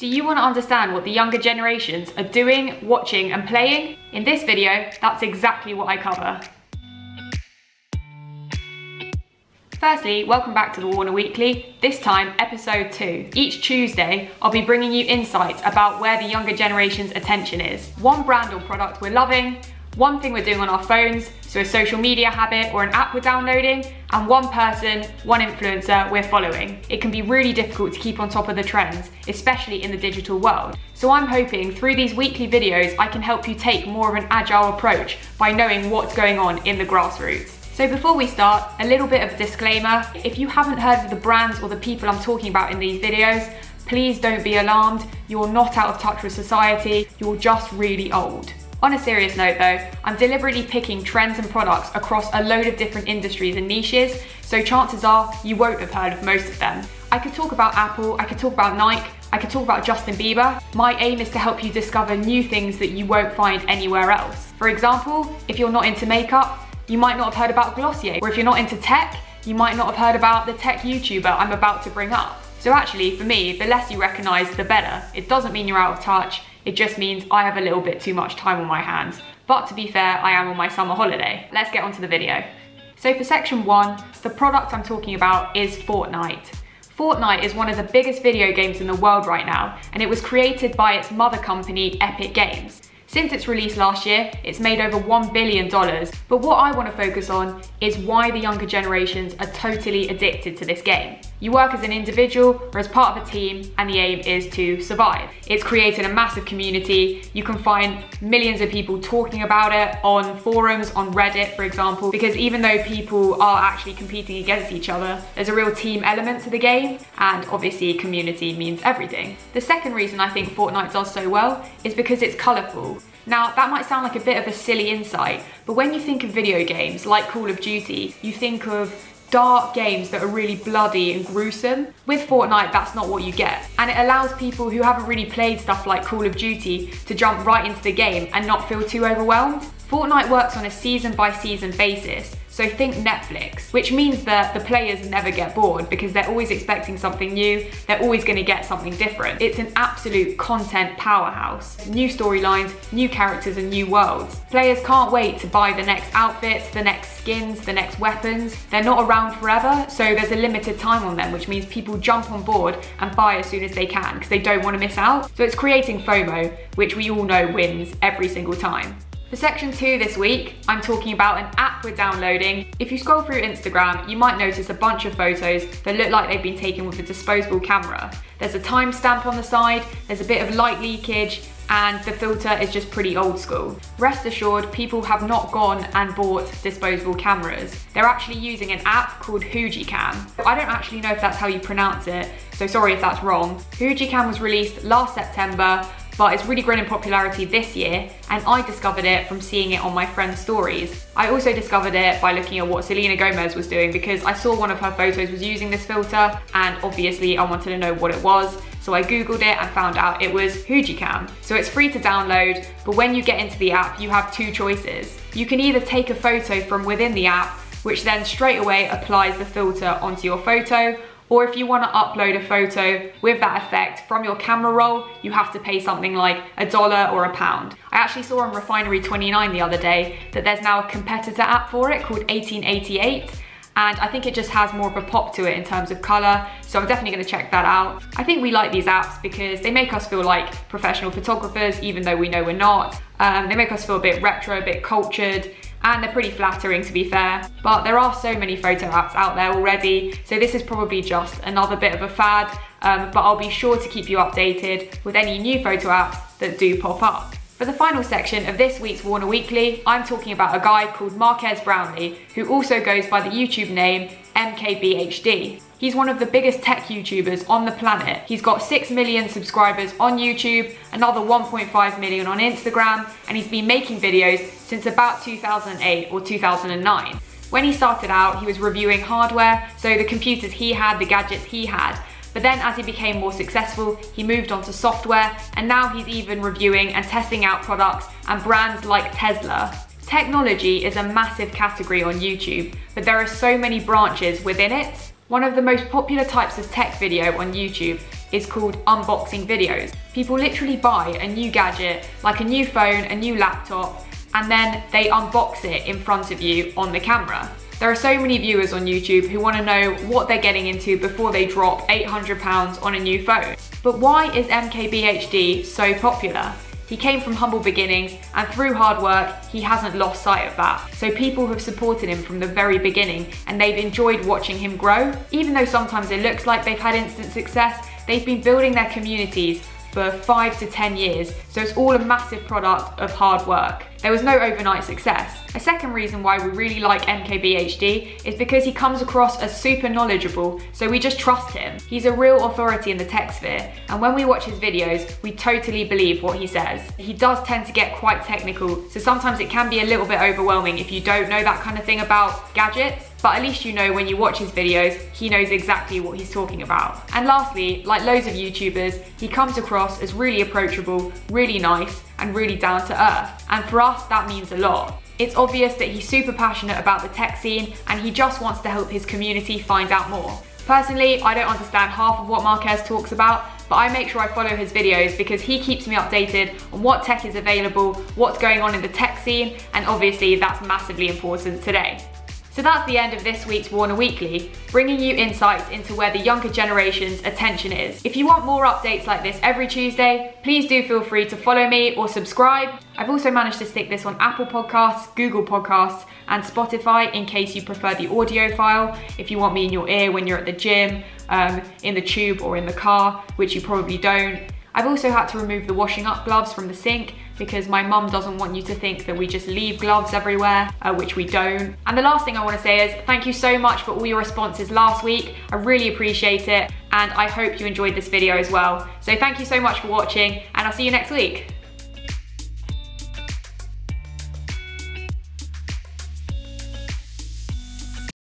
Do you want to understand what the younger generations are doing, watching and playing? In this video, that's exactly what I cover. Firstly, welcome back to the Warner Weekly, this time episode 2. Each Tuesday, I'll be bringing you insights about where the younger generation's attention is. One brand or product we're loving, one thing we're doing on our phones, so a social media habit or an app we're downloading, and one person, one influencer we're following. It can be really difficult to keep on top of the trends, especially in the digital world. So I'm hoping through these weekly videos I can help you take more of an agile approach by knowing what's going on in the grassroots. So before we start, a little bit of a disclaimer. If you haven't heard of the brands or the people I'm talking about in these videos, please don't be alarmed. You're not out of touch with society, you're just really old. On a serious note though, I'm deliberately picking trends and products across a load of different industries and niches, so chances are you won't have heard of most of them. I could talk about Apple, I could talk about Nike, I could talk about Justin Bieber. My aim is to help you discover new things that you won't find anywhere else. For example, if you're not into makeup, you might not have heard about Glossier, or if you're not into tech, you might not have heard about the tech YouTuber I'm about to bring up. So actually, for me, the less you recognise, the better. It doesn't mean you're out of touch, it just means I have a little bit too much time on my hands. But to be fair, I am on my summer holiday. Let's get on to the video. So for section one, the product I'm talking about is Fortnite. Fortnite is one of the biggest video games in the world right now, and it was created by its mother company, Epic Games. Since its release last year, it's made over $1 billion. But what I want to focus on is why the younger generations are totally addicted to this game. You work as an individual or as part of a team, and the aim is to survive. It's created a massive community. You can find millions of people talking about it on forums, on Reddit, for example, because even though people are actually competing against each other, there's a real team element to the game, and obviously, community means everything. The second reason I think Fortnite does so well is because it's colourful. Now, that might sound like a bit of a silly insight, but when you think of video games like Call of Duty, you think of dark games that are really bloody and gruesome. With Fortnite, that's not what you get. And it allows people who haven't really played stuff like Call of Duty to jump right into the game and not feel too overwhelmed. Fortnite works on a season by season basis, so think Netflix, which means that the players never get bored because they're always expecting something new, they're always gonna get something different. It's an absolute content powerhouse. New storylines, new characters, and new worlds. Players can't wait to buy the next outfits, the next skins, the next weapons. They're not around forever, so there's a limited time on them, which means people jump on board and buy as soon as they can because they don't want to miss out. So it's creating FOMO, which we all know wins every single time. For section two this week, I'm talking about an app we're downloading. If you scroll through Instagram, you might notice a bunch of photos that look like they've been taken with a disposable camera. There's a timestamp on the side, there's a bit of light leakage, and the filter is just pretty old school. Rest assured, people have not gone and bought disposable cameras. They're actually using an app called HujiCam. I don't actually know if that's how you pronounce it, so sorry if that's wrong. HujiCam was released last September but it's really grown in popularity this year and I discovered it from seeing it on my friend's stories. I also discovered it by looking at what Selena Gomez was doing because I saw one of her photos was using this filter and obviously I wanted to know what it was. So I googled it and found out it was HujiCam. So it's free to download, but when you get into the app, you have two choices. You can either take a photo from within the app, which then straight away applies the filter onto your photo, or if you wanna upload a photo with that effect from your camera roll, you have to pay something like a dollar or a pound. I actually saw on Refinery29 the other day that there's now a competitor app for it called 1888 and I think it just has more of a pop to it in terms of color, so I'm definitely gonna check that out. I think we like these apps because they make us feel like professional photographers, even though we know we're not. Um, they make us feel a bit retro, a bit cultured, and they're pretty flattering to be fair. But there are so many photo apps out there already, so this is probably just another bit of a fad, um, but I'll be sure to keep you updated with any new photo apps that do pop up. For the final section of this week's Warner Weekly, I'm talking about a guy called Marques Brownlee, who also goes by the YouTube name MKBHD. He's one of the biggest tech YouTubers on the planet. He's got 6 million subscribers on YouTube, another 1.5 million on Instagram, and he's been making videos since about 2008 or 2009. When he started out, he was reviewing hardware, so the computers he had, the gadgets he had, but then as he became more successful, he moved on to software, and now he's even reviewing and testing out products and brands like Tesla. Technology is a massive category on YouTube, but there are so many branches within it. One of the most popular types of tech video on YouTube is called unboxing videos. People literally buy a new gadget, like a new phone, a new laptop, and then they unbox it in front of you on the camera. There are so many viewers on YouTube who want to know what they're getting into before they drop £800 on a new phone. But why is MKBHD so popular? He came from humble beginnings and through hard work, he hasn't lost sight of that. So people have supported him from the very beginning and they've enjoyed watching him grow. Even though sometimes it looks like they've had instant success, they've been building their communities for five to 10 years, so it's all a massive product of hard work. There was no overnight success. A second reason why we really like MKBHD is because he comes across as super knowledgeable, so we just trust him. He's a real authority in the tech sphere, and when we watch his videos, we totally believe what he says. He does tend to get quite technical, so sometimes it can be a little bit overwhelming if you don't know that kind of thing about gadgets but at least you know when you watch his videos, he knows exactly what he's talking about. And lastly, like loads of YouTubers, he comes across as really approachable, really nice, and really down to earth. And for us, that means a lot. It's obvious that he's super passionate about the tech scene and he just wants to help his community find out more. Personally, I don't understand half of what Marques talks about, but I make sure I follow his videos because he keeps me updated on what tech is available, what's going on in the tech scene, and obviously that's massively important today. So that's the end of this week's Warner Weekly, bringing you insights into where the younger generation's attention is. If you want more updates like this every Tuesday, please do feel free to follow me or subscribe. I've also managed to stick this on Apple Podcasts, Google Podcasts, and Spotify in case you prefer the audio file. If you want me in your ear when you're at the gym, um, in the tube, or in the car, which you probably don't. I've also had to remove the washing up gloves from the sink because my mum doesn't want you to think that we just leave gloves everywhere, uh, which we don't. And the last thing I want to say is thank you so much for all your responses last week. I really appreciate it and I hope you enjoyed this video as well. So thank you so much for watching and I'll see you next week.